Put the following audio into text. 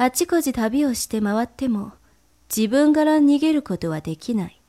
あちこち旅をして回っても自分から逃げることはできない。